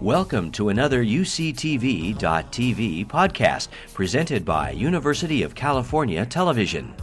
Welcome to another UCTV.tv podcast presented by University of California Television.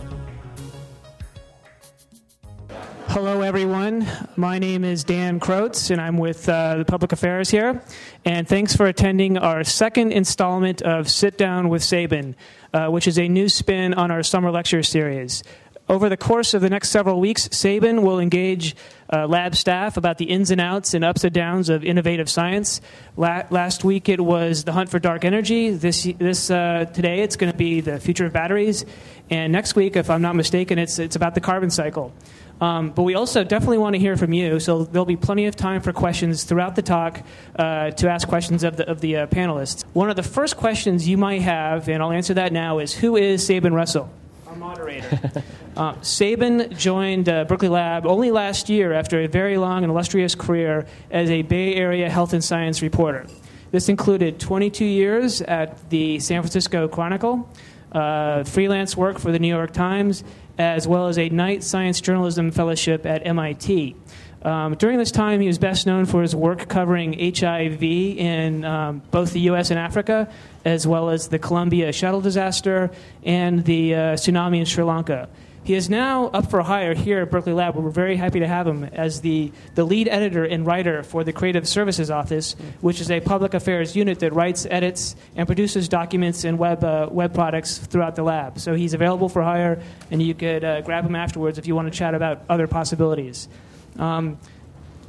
Hello, everyone. My name is Dan Krotz, and I'm with uh, the Public Affairs here. And thanks for attending our second installment of Sit Down with Sabin, uh, which is a new spin on our summer lecture series. Over the course of the next several weeks, Sabin will engage uh, lab staff about the ins and outs and ups and downs of innovative science. La- last week it was the hunt for dark energy. This, this uh, today it's going to be the future of batteries, and next week, if I'm not mistaken, it's it's about the carbon cycle. Um, but we also definitely want to hear from you, so there'll be plenty of time for questions throughout the talk uh, to ask questions of the, of the uh, panelists. One of the first questions you might have, and I'll answer that now, is Who is Sabin Russell? Moderator. Sabin joined uh, Berkeley Lab only last year after a very long and illustrious career as a Bay Area health and science reporter. This included 22 years at the San Francisco Chronicle, uh, freelance work for the New York Times, as well as a Knight Science Journalism Fellowship at MIT. Um, during this time, he was best known for his work covering HIV in um, both the U.S. and Africa, as well as the Columbia shuttle disaster and the uh, tsunami in Sri Lanka. He is now up for hire here at Berkeley Lab. We're very happy to have him as the, the lead editor and writer for the Creative Services Office, which is a public affairs unit that writes, edits, and produces documents and web, uh, web products throughout the lab. So he's available for hire, and you could uh, grab him afterwards if you want to chat about other possibilities. Um,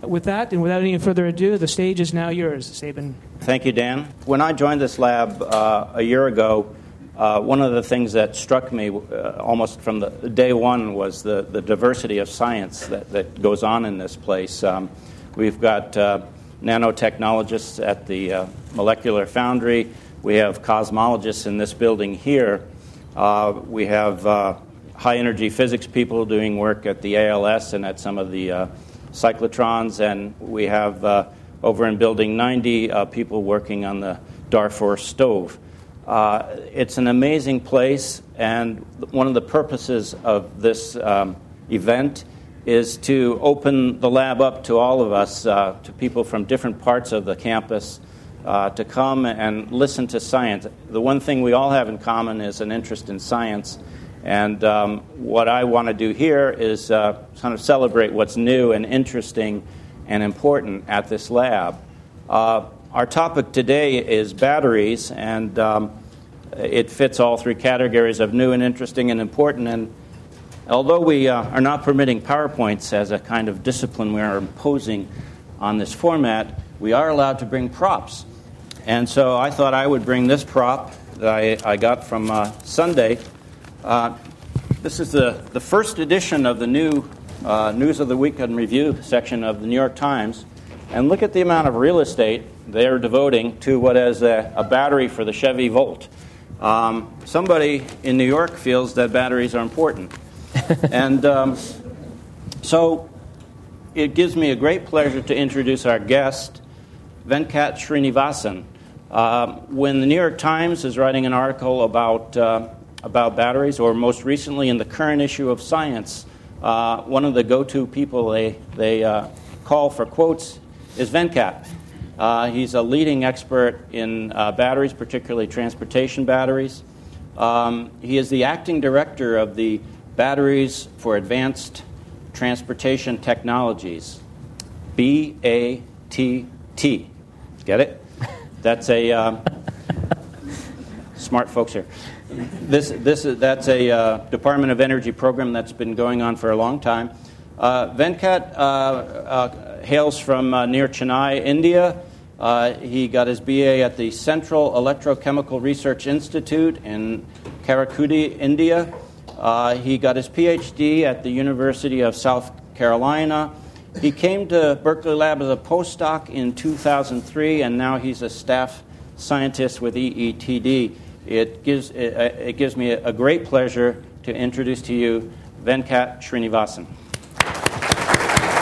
with that, and without any further ado, the stage is now yours, Sabin. Thank you, Dan. When I joined this lab uh, a year ago, uh, one of the things that struck me uh, almost from the day one was the, the diversity of science that, that goes on in this place. Um, we've got uh, nanotechnologists at the uh, Molecular Foundry. We have cosmologists in this building here. Uh, we have high energy physics people doing work at the ALS and at some of the cyclotrons. And we have over in Building 90 people working on the Darfur stove. Uh, it's an amazing place, and one of the purposes of this um, event is to open the lab up to all of us, uh, to people from different parts of the campus, uh, to come and listen to science. The one thing we all have in common is an interest in science. And um, what I want to do here is uh, kind of celebrate what's new and interesting and important at this lab. Uh, our topic today is batteries, and um, it fits all three categories of new and interesting and important. And although we uh, are not permitting PowerPoints as a kind of discipline we are imposing on this format, we are allowed to bring props. And so I thought I would bring this prop that I, I got from uh, Sunday. Uh, this is the, the first edition of the new uh, News of the Week and Review section of the New York Times. And look at the amount of real estate they're devoting to what is a, a battery for the Chevy Volt. Um, somebody in New York feels that batteries are important. and um, so it gives me a great pleasure to introduce our guest, Venkat Srinivasan. Uh, when the New York Times is writing an article about, uh, about batteries, or most recently in the current issue of Science, uh, one of the go to people they, they uh, call for quotes is Venkat. Uh, he's a leading expert in uh, batteries, particularly transportation batteries. Um, he is the acting director of the Batteries for Advanced Transportation Technologies, BATT. Get it? That's a um, smart folks here. This, this is, that's a uh, Department of Energy program that's been going on for a long time. Uh, Venkat uh, uh, hails from near Chennai, India. Uh, he got his BA at the Central Electrochemical Research Institute in Karaikudi, India. Uh, he got his PhD at the University of South Carolina. He came to Berkeley Lab as a postdoc in 2003, and now he's a staff scientist with EETD. It gives, it, it gives me a great pleasure to introduce to you Venkat Srinivasan.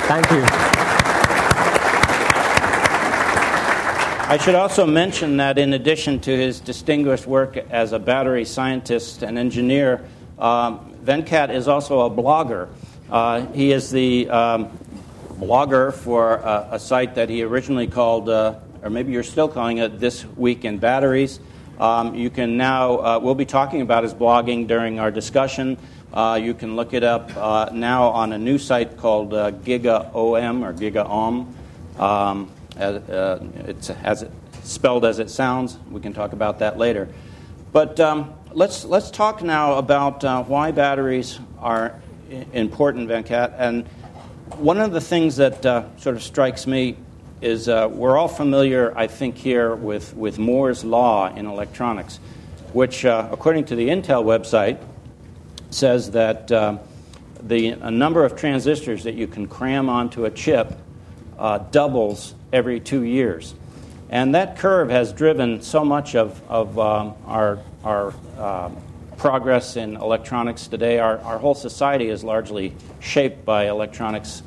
Thank you. I should also mention that in addition to his distinguished work as a battery scientist and engineer, um, Venkat is also a blogger. Uh, he is the um, blogger for a, a, site that he originally called uh, or maybe you're still calling it This Week in Batteries. Um, you can now, uh, we'll be talking about his blogging during our discussion. Uh, you can look it up uh, now on a new site called uh, GigaOM or GigaOM. Um, uh, it's as it, spelled as it sounds. We can talk about that later. But um, let's, let's talk now about uh, why batteries are important, Venkat. And one of the things that sort of strikes me is uh, we're all familiar, I think, here with, with Moore's Law in electronics, which, uh, according to the Intel website, says that uh, the number of transistors that you can cram onto a chip uh, doubles every two years. And that curve has driven so much of, of um, our, our um, progress in electronics today. Our, our whole society is largely shaped by electronics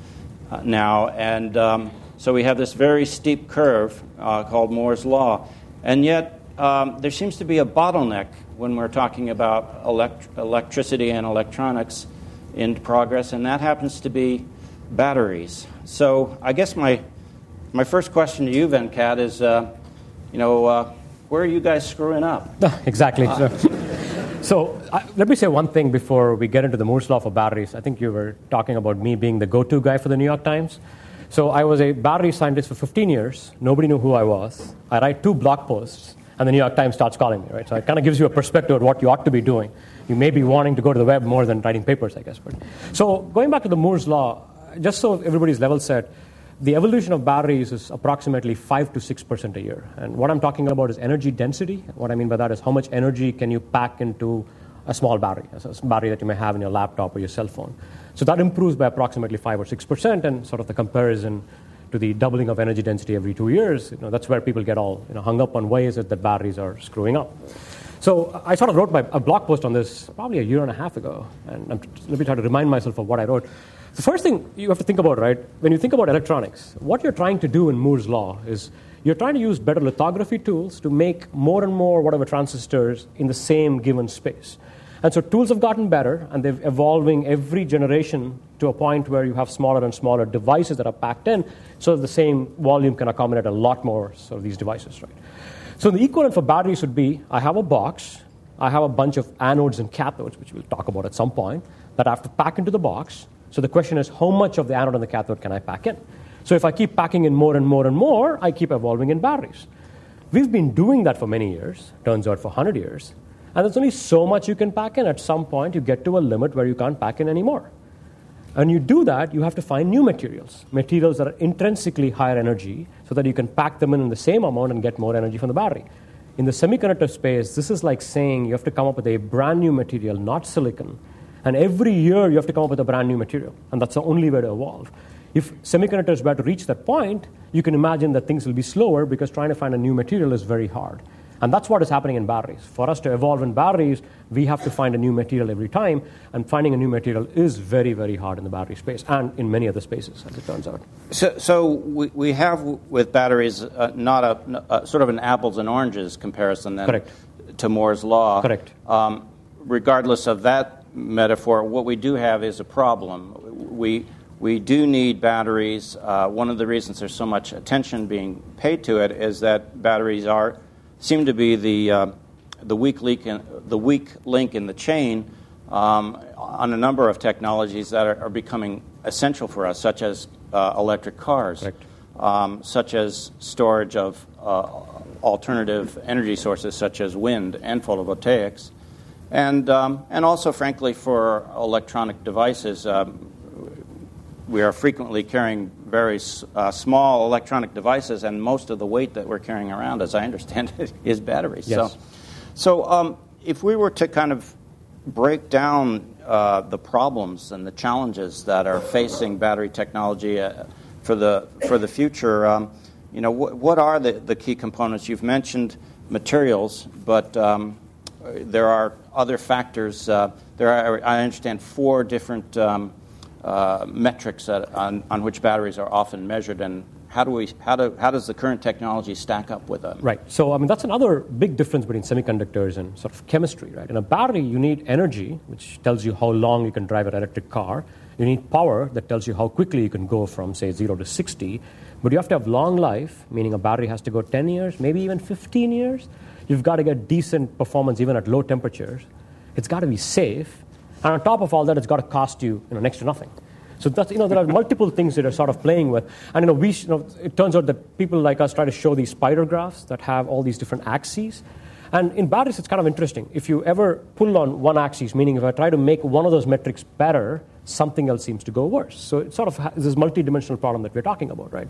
uh, now. And um, so we have this very steep curve uh, called Moore's Law. And yet, um, there seems to be a bottleneck when we're talking about elect- electricity and electronics in progress, and that happens to be batteries. So I guess my, my first question to you, Venkat, is uh, you know, uh, where are you guys screwing up? exactly. Uh, so uh, let me say one thing before we get into the Moore's law for batteries. I think you were talking about me being the go-to guy for the New York Times. So I was a battery scientist for 15 years. Nobody knew who I was. I write two blog posts, and the New York Times starts calling me. Right. So it kind of gives you a perspective of what you ought to be doing. You may be wanting to go to the web more than writing papers, I guess. But so going back to the Moore's law, just so everybody's level set, the evolution of batteries is approximately 5 to 6% a year. And what I'm talking about is energy density. What I mean by that is how much energy can you pack into a small battery, a battery that you may have in your laptop or your cell phone. So that improves by approximately 5 or 6%, and sort of the comparison to the doubling of energy density every two years, you know, that's where people get all you know, hung up on why is it that batteries are screwing up. So I sort of wrote my, a blog post on this probably a year and a half ago, and I'm, let me try to remind myself of what I wrote. The first thing you have to think about, right, when you think about electronics, what you're trying to do in Moore's law is you're trying to use better lithography tools to make more and more whatever transistors in the same given space. And so tools have gotten better, and they're evolving every generation to a point where you have smaller and smaller devices that are packed in, so the same volume can accommodate a lot more sort of these devices, right? So the equivalent for batteries would be I have a box, I have a bunch of anodes and cathodes, which we'll talk about at some point, that I have to pack into the box. So the question is, how much of the anode and the cathode can I pack in? So if I keep packing in more and more and more, I keep evolving in batteries. We've been doing that for many years, turns out for 100 years. And there's only so much you can pack in. At some point, you get to a limit where you can't pack in anymore. And you do that, you have to find new materials, materials that are intrinsically higher energy, so that you can pack them in in the same amount and get more energy from the battery. In the semiconductor space, this is like saying you have to come up with a brand new material, not silicon. And every year you have to come up with a brand new material. And that's the only way to evolve. If semiconductors were to reach that point, you can imagine that things will be slower because trying to find a new material is very hard. And that's what is happening in batteries. For us to evolve in batteries, we have to find a new material every time, and finding a new material is very, very hard in the battery space and in many other spaces, as it turns out. So, so we, we have with batteries uh, not a, sort of an apples and oranges comparison then Correct. to Moore's law. Correct. Um, regardless of that metaphor, what we do have is a problem. We we do need batteries. Uh, one of the reasons there's so much attention being paid to it is that batteries are seem to be the, uh, the, weak link in, the weak link in the chain um, on a number of technologies that are, are, becoming essential for us, such as uh, electric cars, um, such as storage of uh, alternative energy sources such as wind and photovoltaics, and, um, and also, frankly, for electronic devices. Um, we are frequently carrying very uh, small electronic devices, and most of the weight that we're carrying around, as I understand it, is batteries. Yes. So, so um, if we were to kind of break down uh, the problems and the challenges that are facing battery technology uh, for the for the future, um, you know, wh- what are the, the key components? You've mentioned materials, but um, there are other factors. Uh, there are, I understand, four different um, uh, metrics that, on, on which batteries are often measured, and how, do we, how, do, how does the current technology stack up with them? Right. So, I mean, that's another big difference between semiconductors and sort of chemistry, right? In a battery, you need energy, which tells you how long you can drive an electric car. You need power that tells you how quickly you can go from, say, 0 to 60. But you have to have long life, meaning a battery has to go 10 years, maybe even 15 years. You've got to get decent performance even at low temperatures. It's got to be safe. And on top of all that, it's got to cost you, you know, next to nothing. So that's, you know, there are multiple things that are sort of playing with. And you know, we, you know, it turns out that people like us try to show these spider graphs that have all these different axes. And in batteries, it's kind of interesting. If you ever pull on one axis, meaning if I try to make one of those metrics better, something else seems to go worse. So it's sort of this multidimensional problem that we're talking about, right?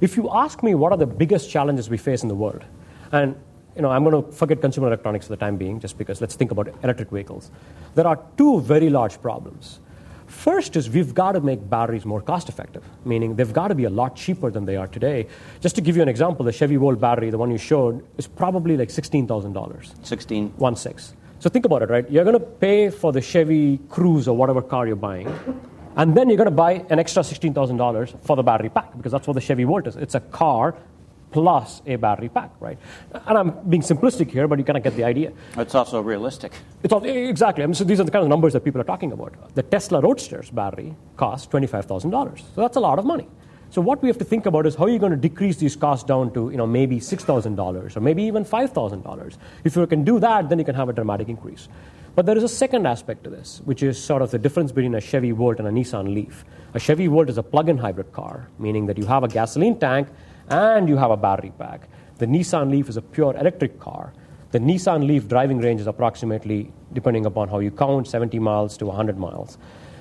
If you ask me what are the biggest challenges we face in the world, and you know, I'm going to forget consumer electronics for the time being, just because let's think about electric vehicles. There are two very large problems. First is we've got to make batteries more cost effective, meaning they've got to be a lot cheaper than they are today. Just to give you an example, the Chevy Volt battery, the one you showed, is probably like $16,000. 16. One six. So think about it, right? You're going to pay for the Chevy Cruze or whatever car you're buying, and then you're going to buy an extra $16,000 for the battery pack because that's what the Chevy Volt is. It's a car plus a battery pack, right? And I'm being simplistic here, but you kind of get the idea. It's also realistic. It's all, exactly. I mean, so these are the kind of numbers that people are talking about. The Tesla Roadster's battery costs $25,000. So that's a lot of money. So what we have to think about is how are you going to decrease these costs down to you know, maybe $6,000 or maybe even $5,000. If you can do that, then you can have a dramatic increase. But there is a second aspect to this, which is sort of the difference between a Chevy Volt and a Nissan Leaf. A Chevy Volt is a plug-in hybrid car, meaning that you have a gasoline tank and you have a battery pack. The Nissan Leaf is a pure electric car. The Nissan Leaf driving range is approximately, depending upon how you count, 70 miles to 100 miles.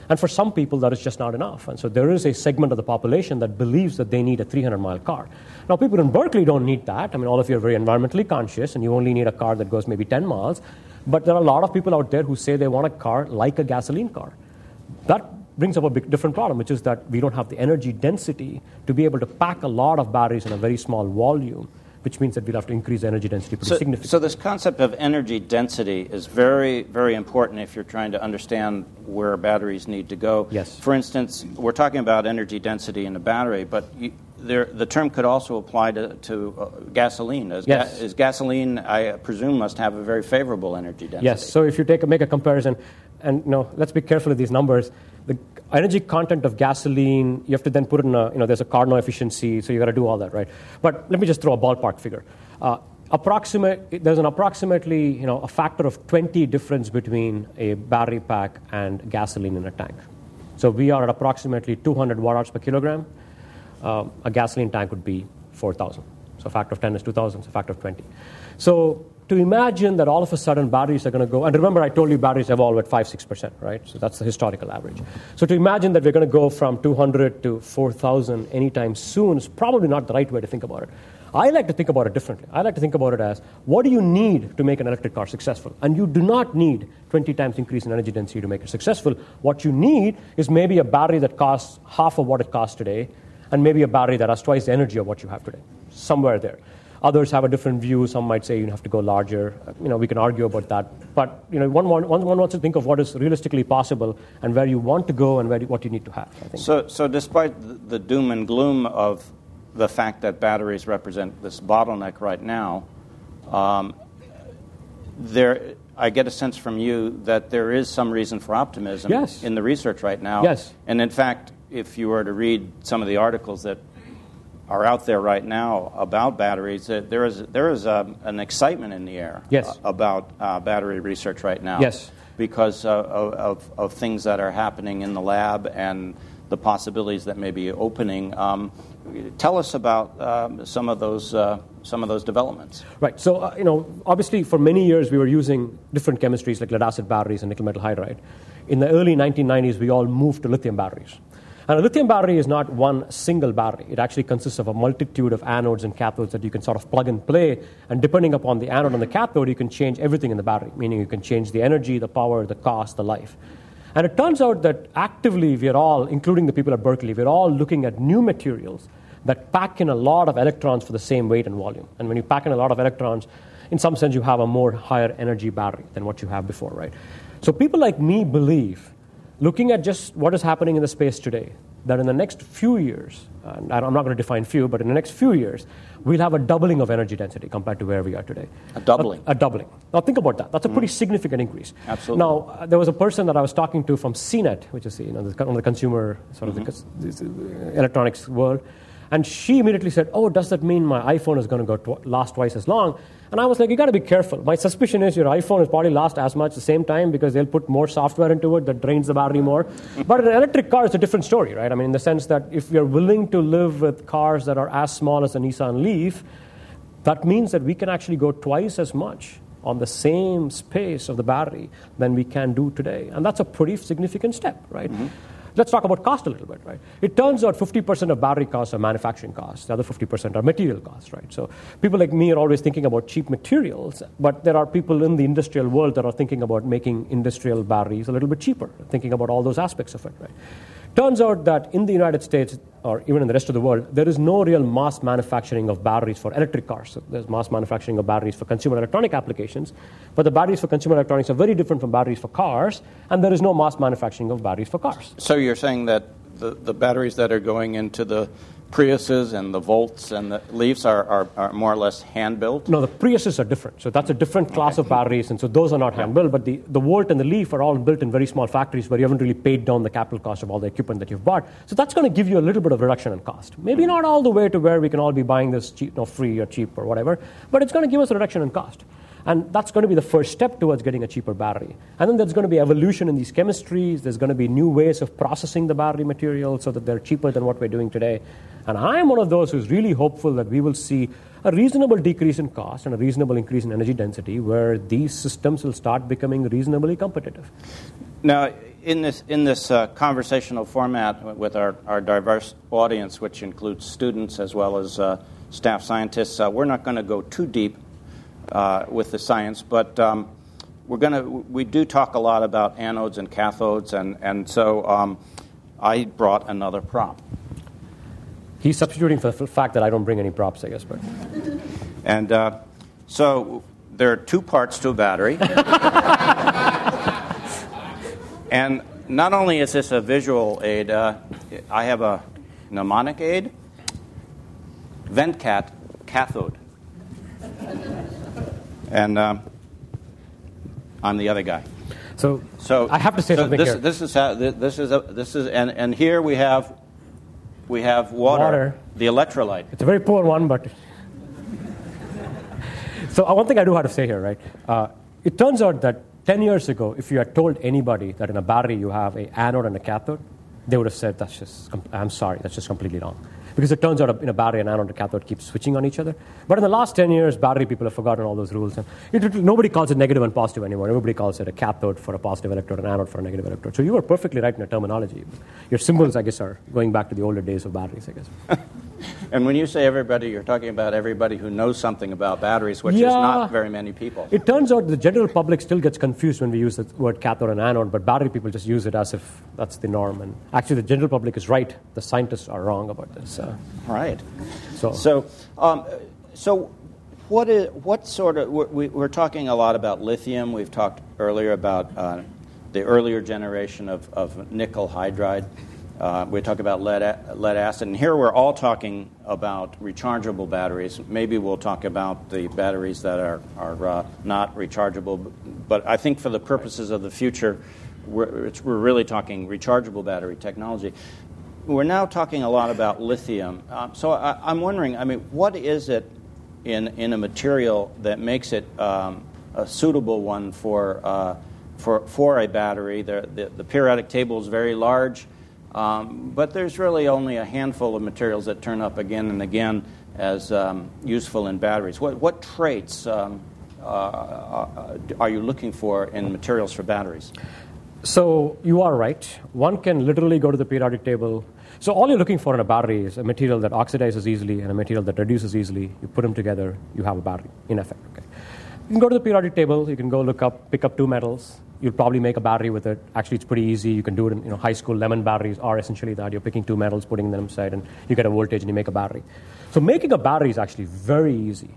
And for some people, that is just not enough. And so there is a segment of the population that believes that they need a 300 mile car. Now, people in Berkeley don't need that. I mean, all of you are very environmentally conscious, and you only need a car that goes maybe 10 miles. But there are a lot of people out there who say they want a car like a gasoline car. That brings up a big different problem, which is that we don't have the energy density to be able to pack a lot of batteries in a very small volume, which means that we'll have to increase energy density pretty so, significantly. So this concept of energy density is very, very important if you're trying to understand where batteries need to go. Yes. For instance, we're talking about energy density in a battery, but you, there, the term could also apply to, to uh, gasoline. As, yes. ga- as gasoline, I presume, must have a very favorable energy density. Yes. So if you take a, make a comparison, and you know, let's be careful with these numbers. The energy content of gasoline, you have to then put in a, you know, there's a Carnot efficiency, so you got to do all that, right? But let me just throw a ballpark figure. Uh, approximate, there's an approximately, you know, a factor of 20 difference between a battery pack and gasoline in a tank. So we are at approximately 200 watt hours per kilogram. Um, a gasoline tank would be 4,000. So a factor of 10 is 2,000, so a factor of 20. So to imagine that all of a sudden batteries are going to go, and remember I told you batteries evolve at 5 6%, right? So that's the historical average. So to imagine that we're going to go from 200 to 4,000 anytime soon is probably not the right way to think about it. I like to think about it differently. I like to think about it as what do you need to make an electric car successful? And you do not need 20 times increase in energy density to make it successful. What you need is maybe a battery that costs half of what it costs today, and maybe a battery that has twice the energy of what you have today, somewhere there. Others have a different view. Some might say you have to go larger. You know, we can argue about that. But you know, one, one, one wants to think of what is realistically possible and where you want to go and where, what you need to have. I think. So, so despite the doom and gloom of the fact that batteries represent this bottleneck right now, um, there, I get a sense from you that there is some reason for optimism yes. in the research right now. Yes. And in fact, if you were to read some of the articles that are out there right now about batteries, there is there is um, an excitement in the air yes. about uh, battery research right now. Yes. Because of, of, of, things that are happening in the lab and the possibilities that may be opening. Um, tell us about um, some of those uh, some of those developments. Right. So uh, you know, obviously, for many years we were using different chemistries like lead acid batteries and nickel metal hydride. In the early 1990s, we all moved to lithium batteries. And a lithium battery is not one single battery. It actually consists of a multitude of anodes and cathodes that you can sort of plug and play. And depending upon the anode and the cathode, you can change everything in the battery, meaning you can change the energy, the power, the cost, the life. And it turns out that actively, we're all, including the people at Berkeley, we're all looking at new materials that pack in a lot of electrons for the same weight and volume. And when you pack in a lot of electrons, in some sense, you have a more higher energy battery than what you have before, right? So people like me believe looking at just what is happening in the space today, that in the next few years, and I'm not going to define few, but in the next few years, we'll have a doubling of energy density compared to where we are today. A doubling? A, a doubling. Now, think about that. That's a pretty mm. significant increase. Absolutely. Now, uh, there was a person that I was talking to from CNET, which is you know, the, one of the consumer sort of mm-hmm. the, the, electronics world, And she immediately said, Oh, does that mean my iPhone is going to go tw- last twice as long? And I was like, You got to be careful. My suspicion is your iPhone is probably last as much the same time because they'll put more software into it that drains the battery more. but an electric car is a different story, right? I mean, in the sense that if you're willing to live with cars that are as small as a Nissan Leaf, that means that we can actually go twice as much on the same space of the battery than we can do today. And that's a pretty significant step, right? Mm-hmm. Let's talk about cost a little bit, right? It turns out 50% of battery costs are manufacturing costs. The other 50% are material costs, right? So people like me are always thinking about cheap materials, but there are people in the industrial world that are thinking about making industrial batteries a little bit cheaper, thinking about all those aspects of it, right? Turns out that in the United States, or even in the rest of the world, there is no real mass manufacturing of batteries for electric cars. There's mass manufacturing of batteries for consumer electronic applications, but the batteries for consumer electronics are very different from batteries for cars, and there is no mass manufacturing of batteries for cars. So you're saying that the, the batteries that are going into the Priuses and the Volts and the Leafs are, are, are, more or less hand built? No, the Priuses are different. So that's a different class okay. of batteries, and so those are not hand built. But the, the Volt and the Leaf are all built in very small factories where you haven't really paid down the capital cost of all the equipment that you've bought. So that's going to give you a little bit of reduction in cost. Maybe mm-hmm. not all the way to where we can all be buying this cheap, no, free or cheap or whatever, but it's going to give us a reduction in cost. And that's going to be the first step towards getting a cheaper battery. And then there's going to be evolution in these chemistries. There's going to be new ways of processing the battery material so that they're cheaper than what we're doing today. And I'm one of those who's really hopeful that we will see a reasonable decrease in cost and a reasonable increase in energy density where these systems will start becoming reasonably competitive. Now, in this, in this uh, conversational format with our, our diverse audience, which includes students as well as uh, staff scientists, uh, we're not going to go too deep uh, with the science, but um, we're going to we do talk a lot about anodes and cathodes, and, and so um, I brought another prop. He's substituting for the fact that I don't bring any props, I guess. But. And uh, so there are two parts to a battery. and not only is this a visual aid, uh, I have a mnemonic aid, Venkat cathode. And um, I'm the other guy. So, so I have to say so something this, here. This is how, this is a, this is and, and here we have we have water, water. the electrolyte. It's a very poor one, but. so, uh, one thing I do have to say here, right? Uh, it turns out that 10 years ago, if you had told anybody that in a battery you have a anode and a cathode, they would have said, that's just, I'm sorry, that's just completely wrong because it turns out in a battery, an anode and cathode keep switching on each other. But in the last 10 years, battery people have forgotten all those rules. And it, nobody calls it negative and positive anymore. Everybody calls it a cathode for a positive electrode, an anode for a negative electrode. So you are perfectly right in your terminology. Your symbols, I guess, are going back to the older days of batteries, I guess. and when you say everybody, you're talking about everybody who knows something about batteries, which yeah, is not very many people. It turns out the general public still gets confused when we use the word cathode and anode, but battery people just use it as if that's the norm. And actually, the general public is right. The scientists are wrong about this. Uh, right. So, so, um, so what is what sort of we, are talking a lot about lithium. We've talked earlier about uh, the earlier generation of, of nickel hydride. Uh, we talk about lead, lead acid, and here we're all talking about rechargeable batteries. Maybe we'll talk about the batteries that are, are uh, not rechargeable, but I think for the purposes of the future, we're, we're really talking rechargeable battery technology. We're now talking a lot about lithium. Uh, so I, am wondering, I mean, what is it in, in a material that makes it um, a suitable one for, uh, for, for a battery? The, the, the periodic table is very large. Um, but there's really only a handful of materials that turn up again and again as um, useful in batteries. What, what traits um, uh, uh are you looking for in materials for batteries? So you are right. One can literally go to the periodic table. So all you're looking for in a battery is a material that oxidizes easily and a material that reduces easily. You put them together, you have a battery, in effect. Okay. You can go to the periodic table. You can go look up, pick up two metals you'll probably make a battery with it. Actually, it's pretty easy. You can do it in you know, high school. Lemon batteries are essentially that. You're picking two metals, putting them inside, and you get a voltage and you make a battery. So making a battery is actually very easy,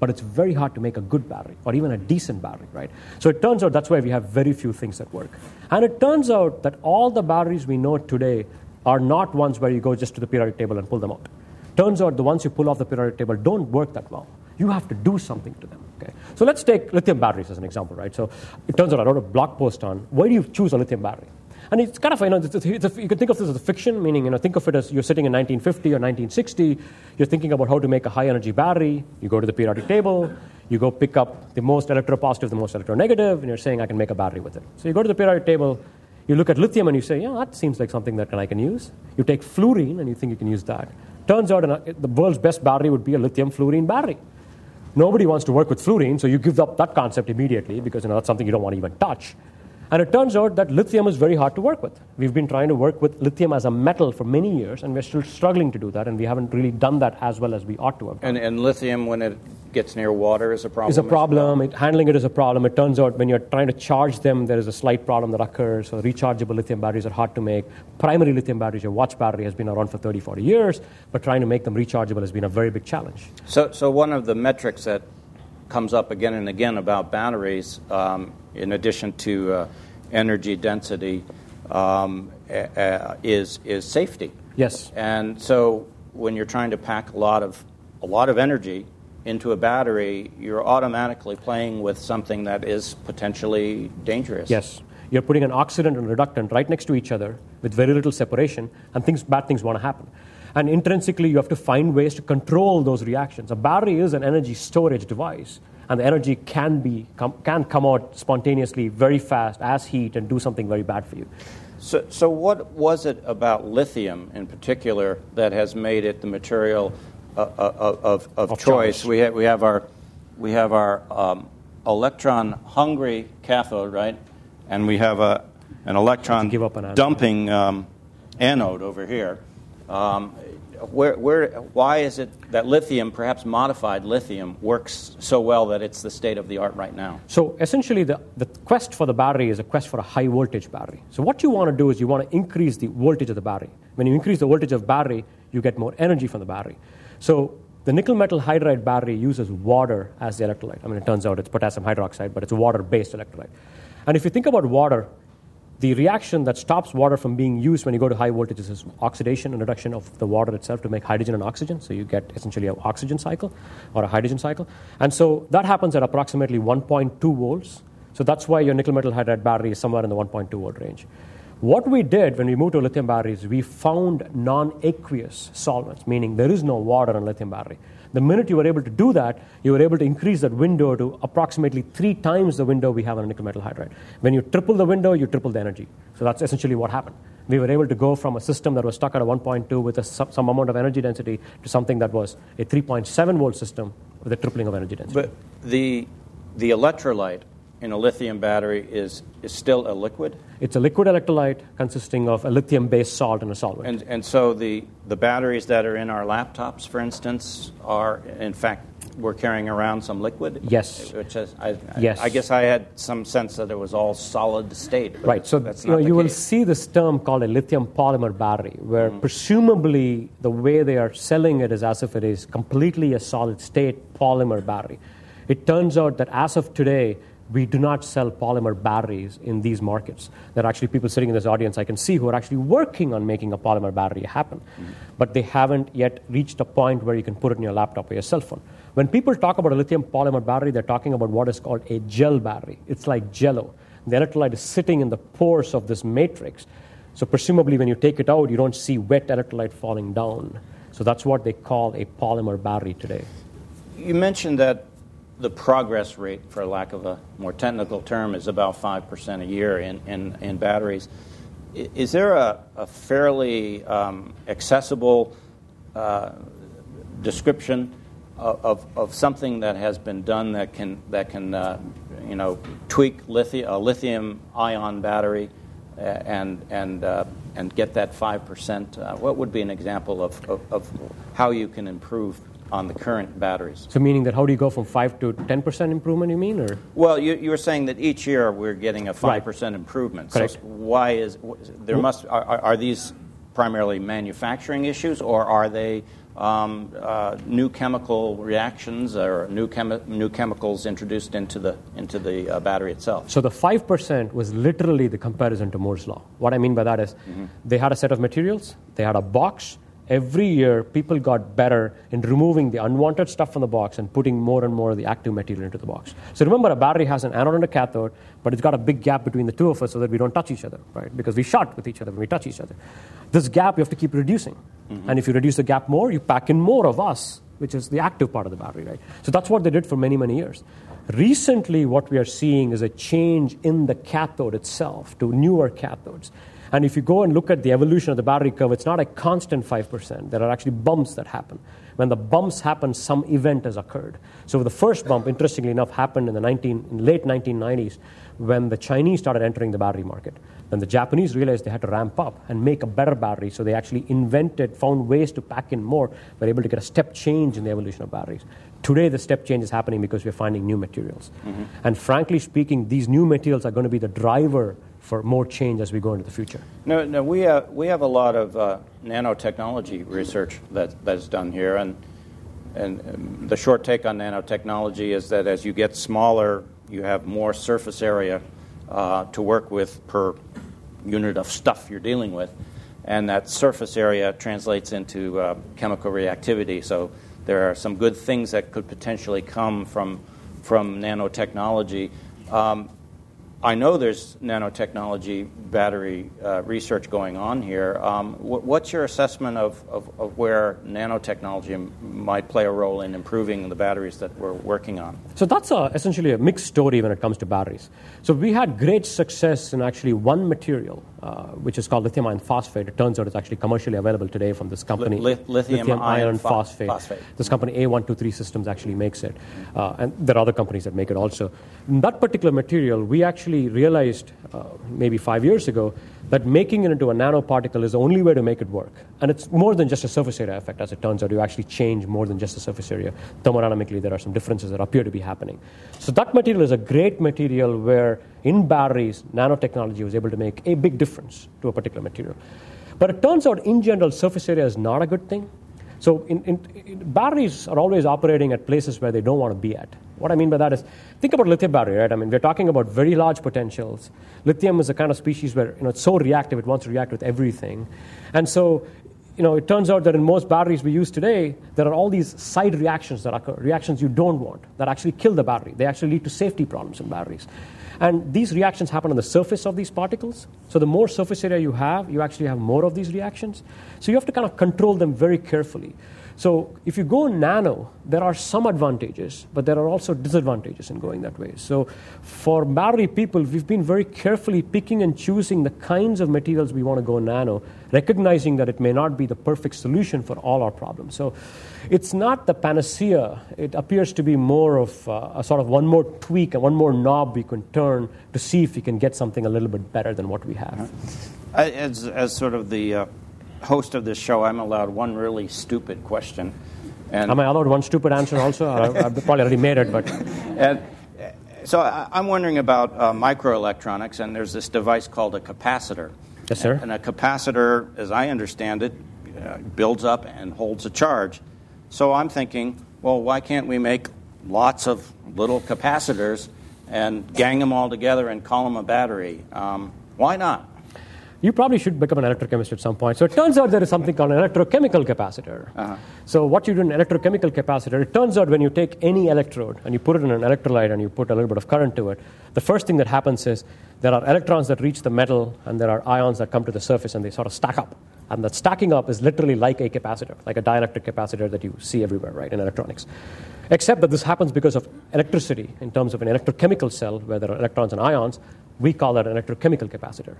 but it's very hard to make a good battery or even a decent battery, right? So it turns out that's why we have very few things that work. And it turns out that all the batteries we know today are not ones where you go just to the periodic table and pull them out. Turns out the ones you pull off the periodic table don't work that well. You have to do something to them. Okay? So let's take lithium batteries as an example, right? So it turns out I wrote a blog post on why do you choose a lithium battery? And it's kind of, you know, it's it's you can think of this as a fiction, meaning, you know, think of it as you're sitting in 1950 or 1960, you're thinking about how to make a high energy battery, you go to the periodic table, you go pick up the most electropositive, the most electronegative, and you're saying, I can make a battery with it. So you go to the periodic table, you look at lithium and you say, yeah, that seems like something that I can use. You take fluorine and you think you can use that. Turns out the world's best battery would be a lithium fluorine battery. Nobody wants to work with fluorine, so you give up that concept immediately because you know, that's something you don't want to even touch. And it turns out that lithium is very hard to work with. We've been trying to work with lithium as a metal for many years, and we're still struggling to do that, and we haven't really done that as well as we ought to have. And, and lithium, when it gets near water, is a problem? Is a problem. It, handling it is a problem. It turns out when you're trying to charge them, there is a slight problem that occurs. So rechargeable lithium batteries are hard to make. Primary lithium batteries, your watch battery, has been around for 30, 40 years, but trying to make them rechargeable has been a very big challenge. So, so one of the metrics that comes up again and again about batteries, um, in addition to uh, energy density um, uh, is is safety. Yes. And so when you're trying to pack a lot of a lot of energy into a battery, you're automatically playing with something that is potentially dangerous. Yes. You're putting an oxidant and reductant right next to each other with very little separation, and things bad things want to happen. And intrinsically, you have to find ways to control those reactions. A battery is an energy storage device and the energy can, be, com, can come out spontaneously very fast as heat and do something very bad for you. So, so, what was it about lithium in particular that has made it the material uh, uh of, of, of, of choice? choice? We, have, we have our, we have our um, electron hungry cathode, right? And we have a, an electron dumping um, anode over here. Um, where, where, why is it that lithium, perhaps modified lithium, works so well that it's the state of the art right now? So essentially, the, the quest for the battery is a quest for a high voltage battery. So what you want to do is you want to increase the voltage of the battery. When you increase the voltage of battery, you get more energy from the battery. So the nickel metal hydride battery uses water as the electrolyte. I mean, it turns out it's potassium hydroxide, but it's a water based electrolyte. And if you think about water, the reaction that stops water from being used when you go to high voltages is oxidation and reduction of the water itself to make hydrogen and oxygen. So you get essentially an oxygen cycle or a hydrogen cycle. And so that happens at approximately 1.2 volts. So that's why your nickel metal hydride battery is somewhere in the 1.2 volt range. What we did when we moved to lithium batteries, we found non aqueous solvents, meaning there is no water in lithium battery. The minute you were able to do that, you were able to increase that window to approximately three times the window we have on a nickel metal hydride. When you triple the window, you triple the energy. So that's essentially what happened. We were able to go from a system that was stuck at a 1.2 with a, some amount of energy density to something that was a 3.7 volt system with a tripling of energy density. But the, the electrolyte in a lithium battery is, is still a liquid? It's a liquid electrolyte consisting of a lithium based salt and a solvent. And, and so the, the batteries that are in our laptops, for instance, are in fact we're carrying around some liquid? Yes. Which is, I, yes. I, I guess I had some sense that it was all solid state. Right. So that's you, know, you will see this term called a lithium polymer battery, where mm presumably the way they are selling it is as if it is completely a solid state polymer battery. It turns out that as of today, we do not sell polymer batteries in these markets. There are actually people sitting in this audience I can see who are actually working on making a polymer battery happen, mm-hmm. but they haven't yet reached a point where you can put it in your laptop or your cell phone. When people talk about a lithium polymer battery, they're talking about what is called a gel battery. It's like jello. The electrolyte is sitting in the pores of this matrix. So, presumably, when you take it out, you don't see wet electrolyte falling down. So, that's what they call a polymer battery today. You mentioned that the progress rate, for lack of a more technical term, is about 5% a year in, in, in batteries. Is there a, a fairly um, accessible uh, description of, of, something that has been done that can, that can uh, you know, tweak lithium, a lithium ion battery and, and, uh, and get that 5%? Uh, what would be an example of, of, of how you can improve on the current batteries. So, meaning that how do you go from 5 to 10% improvement, you mean? or? Well, you, you were saying that each year we're getting a 5% right. improvement. Correct. So, why is there must are, are these primarily manufacturing issues or are they um, uh, new chemical reactions or new, chemi- new chemicals introduced into the, into the uh, battery itself. So the 5% was literally the comparison to Moore's Law. What I mean by that is mm-hmm. they had a set of materials, they had a box, every year people got better in removing the unwanted stuff from the box and putting more and more of the active material into the box. So remember, a battery has an anode and a cathode, but it's got a big gap between the two of us so that we don't touch each other, right? Because we short with each other when we touch each other. This gap you have to keep reducing. Mm-hmm. And if you reduce the gap more, you pack in more of us, which is the active part of the battery, right? So that's what they did for many, many years. Recently, what we are seeing is a change in the cathode itself to newer cathodes. And if you go and look at the evolution of the battery curve, it's not a constant 5%. There are actually bumps that happen. When the bumps happen, some event has occurred. So the first bump, interestingly enough, happened in the 19, in late 1990s when the Chinese started entering the battery market. Then the Japanese realized they had to ramp up and make a better battery, so they actually invented, found ways to pack in more, were able to get a step change in the evolution of batteries. Today, the step change is happening because we're finding new materials. Mm-hmm. And frankly speaking, these new materials are going to be the driver for more change as we go into the future. No, no, we have, we have a lot of uh, nanotechnology research that, that's done here, and, and um, the short take on nanotechnology is that as you get smaller, you have more surface area uh, to work with per unit of stuff you're dealing with, and that surface area translates into uh, chemical reactivity. So there are some good things that could potentially come from from nanotechnology. Um, I know there's nanotechnology battery uh, research going on here. Um, what's your assessment of, of, of, where nanotechnology might play a role in improving the batteries that we're working on? So that's a, essentially a mixed story when it comes to batteries. So we had great success in actually one material, uh, which is called lithium iron phosphate. It turns out it's actually commercially available today from this company, Li- lithium, lithium, iron, iron phosphate. phosphate. This company A123 Systems actually makes it, uh, and there are other companies that make it also. In that particular material, we actually realized uh, maybe five years ago that making it into a nanoparticle is the only way to make it work. And it's more than just a surface area effect, as it turns out. You actually change more than just the surface area. Thermodynamically, there are some differences that appear to be happening. So that material is a great material where in batteries, nanotechnology was able to make a big difference to a particular material. But it turns out, in general, surface area is not a good thing. So in, in, in, batteries are always operating at places where they don't want to be at. What I mean by that is, think about lithium battery, right? I mean, we're talking about very large potentials. Lithium is a kind of species where you know it's so reactive; it wants to react with everything, and so you know it turns out that in most batteries we use today, there are all these side reactions that occur, reactions you don't want, that actually kill the battery. They actually lead to safety problems in batteries. And these reactions happen on the surface of these particles. So the more surface area you have, you actually have more of these reactions. So you have to kind of control them very carefully. So if you go nano, there are some advantages, but there are also disadvantages in going that way. So for battery people, we've been very carefully picking and choosing the kinds of materials we want to go nano, recognizing that it may not be the perfect solution for all our problems. So it's not the panacea. It appears to be more of uh, a sort of one more tweak and one more knob we can turn to see if we can get something a little bit better than what we have. As, as sort of the uh host of this show, I'm allowed one really stupid question. And Am I allowed one stupid answer also? I've probably already made it, but. And so I'm wondering about uh, microelectronics, and there's this device called a capacitor. Yes, sir. And a capacitor, as I understand it, uh, builds up and holds a charge. So I'm thinking, well, why can't we make lots of little capacitors and gang them all together and call them a battery? Um, why not? you probably should become an electrochemist at some point. So it turns out there is something called an electrochemical capacitor. Uh-huh. So what you do in an electrochemical capacitor, it turns out when you take any electrode and you put it in an electrolyte and you put a little bit of current to it, the first thing that happens is there are electrons that reach the metal and there are ions that come to the surface and they sort of stack up. And that stacking up is literally like a capacitor, like a dielectric capacitor that you see everywhere, right, in electronics. Except that this happens because of electricity in terms of an electrochemical cell where there are electrons and ions. We call that an electrochemical capacitor.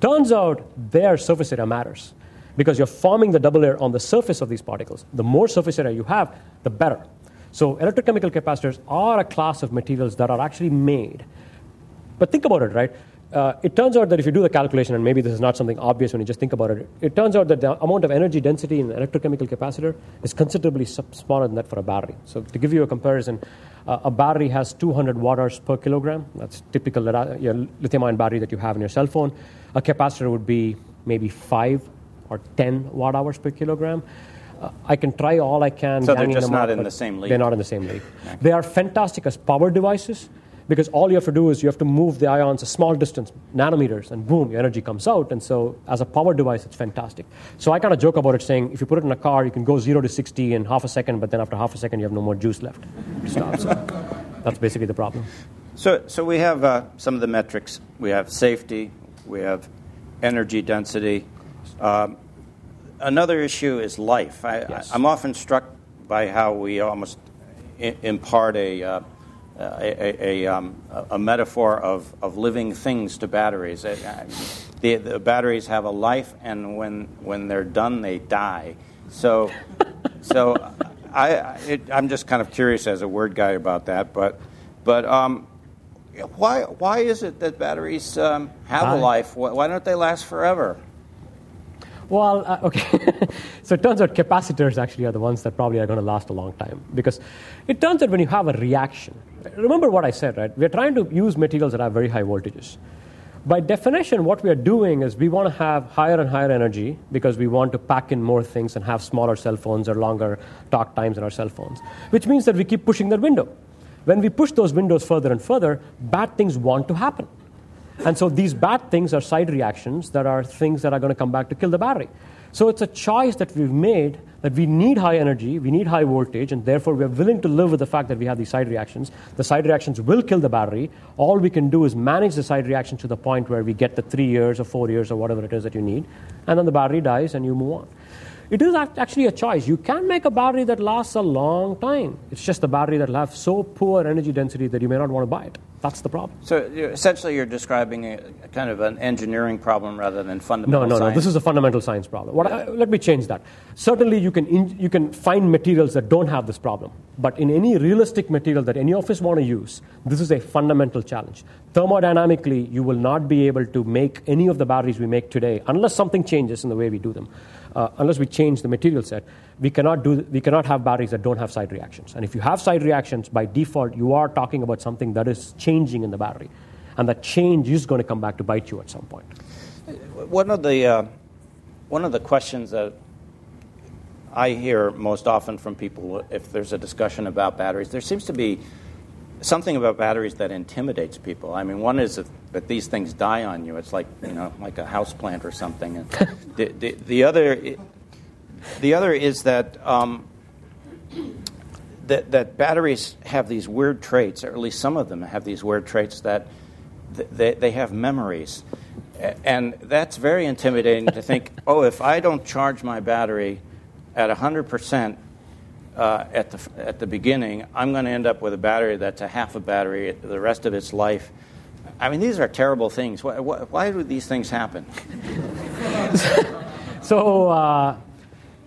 Turns out their surface area matters because you're forming the double layer on the surface of these particles. The more surface area you have, the better. So, electrochemical capacitors are a class of materials that are actually made. But think about it, right? Uh, it turns out that if you do the calculation, and maybe this is not something obvious when you just think about it, it turns out that the amount of energy density in an electrochemical capacitor is considerably smaller than that for a battery. So, to give you a comparison, uh, a battery has 200 watt hours per kilogram. That's typical uh, lithium ion battery that you have in your cell phone. A capacitor would be maybe 5 or 10 watt hours per kilogram. Uh, I can try all I can. So they're just not in the same league. They're not in the same league. Okay. They are fantastic as power devices, because all you have to do is you have to move the ions a small distance, nanometers, and boom, your energy comes out. And so, as a power device, it's fantastic. So, I kind of joke about it saying if you put it in a car, you can go 0 to 60 in half a second, but then after half a second, you have no more juice left to stop. So, that's basically the problem. So, so we have uh, some of the metrics. We have safety, we have energy density. Um, another issue is life. I, Yes. am often struck by how we almost I- impart a, uh, a, a, a, um, a metaphor of, of living things to batteries. Uh, The, the batteries have a life, and when, when they're done, they die. So, so I, I- it, I'm just kind of curious as a word guy about that. But, but um, why, why is it that batteries um, have a life? Why, why don't they last forever? Well, uh, okay. so it turns out capacitors actually are the ones that probably are going to last a long time because it turns out when you have a reaction, remember what I said, right? We're trying to use materials that have very high voltages. By definition, what we are doing is we want to have higher and higher energy because we want to pack in more things and have smaller cell phones or longer talk times in our cell phones, which means that we keep pushing that window. When we push those windows further and further, bad things want to happen. And so these bad things are side reactions that are things that are going to come back to kill the battery. So it's a choice that we've made that we need high energy, we need high voltage, and therefore we're willing to live with the fact that we have these side reactions. The side reactions will kill the battery. All we can do is manage the side reactions to the point where we get the three years or four years or whatever it is that you need, and then the battery dies and you move on. It is actually a choice. You can make a battery that lasts a long time. It's just a battery that will have so poor energy density that you may not want to buy it. That's the problem. So you essentially, you're describing a, a kind of an engineering problem rather than fundamental no, no. science. This is a fundamental science problem. What I, let me change that. Certainly, you can, in, you can find materials that don't have this problem. But in any realistic material that any of us want to use, this is a fundamental challenge. Thermodynamically, you will not be able to make any of the batteries we make today unless something changes in the way we do them. Uh, unless we change the material set, we cannot, do, we cannot have batteries that don't have side reactions. And if you have side reactions, by default, you are talking about something that is changing in the battery. And that change is going to come back to bite you at some point. One of the uh, one of the questions that I hear most often from people, if there's a discussion about batteries, there seems to be something about batteries that intimidates people. I mean, one is that, that these things die on you. It's like you know, like a house plant or something. And the, the, the other the other is that. Um, that, that batteries have these weird traits, or at least some of them have these weird traits that th- they, they have memories. And that's very intimidating to think, oh, if I don't charge my battery at 100% uh, at, the, at the beginning, I'm going to end up with a battery that's a half a battery the rest of its life. I mean, these are terrible things. Why, why, why do these things happen? So, uh,